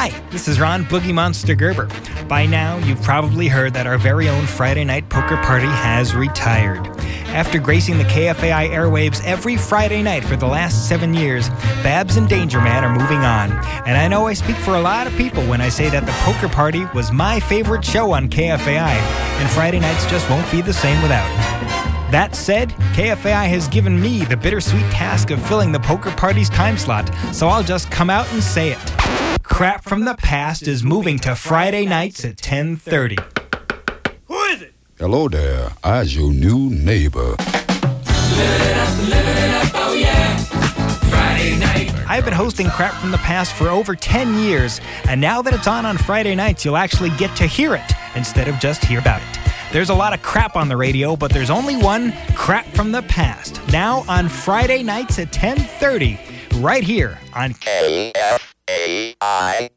Hi, this is Ron Boogiemonster Gerber. By now, you've probably heard that our very own Friday Night Poker Party has retired. After gracing the KFAI airwaves every Friday night for the last seven years, Babs and Danger Man are moving on. And I know I speak for a lot of people when I say that the Poker Party was my favorite show on KFAI, and Friday nights just won't be the same without it. That said, KFAI has given me the bittersweet task of filling the poker party's time slot, so I'll just come out and say it. Crap from the past is moving to Friday nights at 10:30. Who is it? Hello there, I's your new neighbor. I've been hosting Crap from the Past for over 10 years, and now that it's on on Friday nights, you'll actually get to hear it instead of just hear about it. There's a lot of crap on the radio, but there's only one Crap from the Past. Now on Friday nights at 10:30, right here on K F A I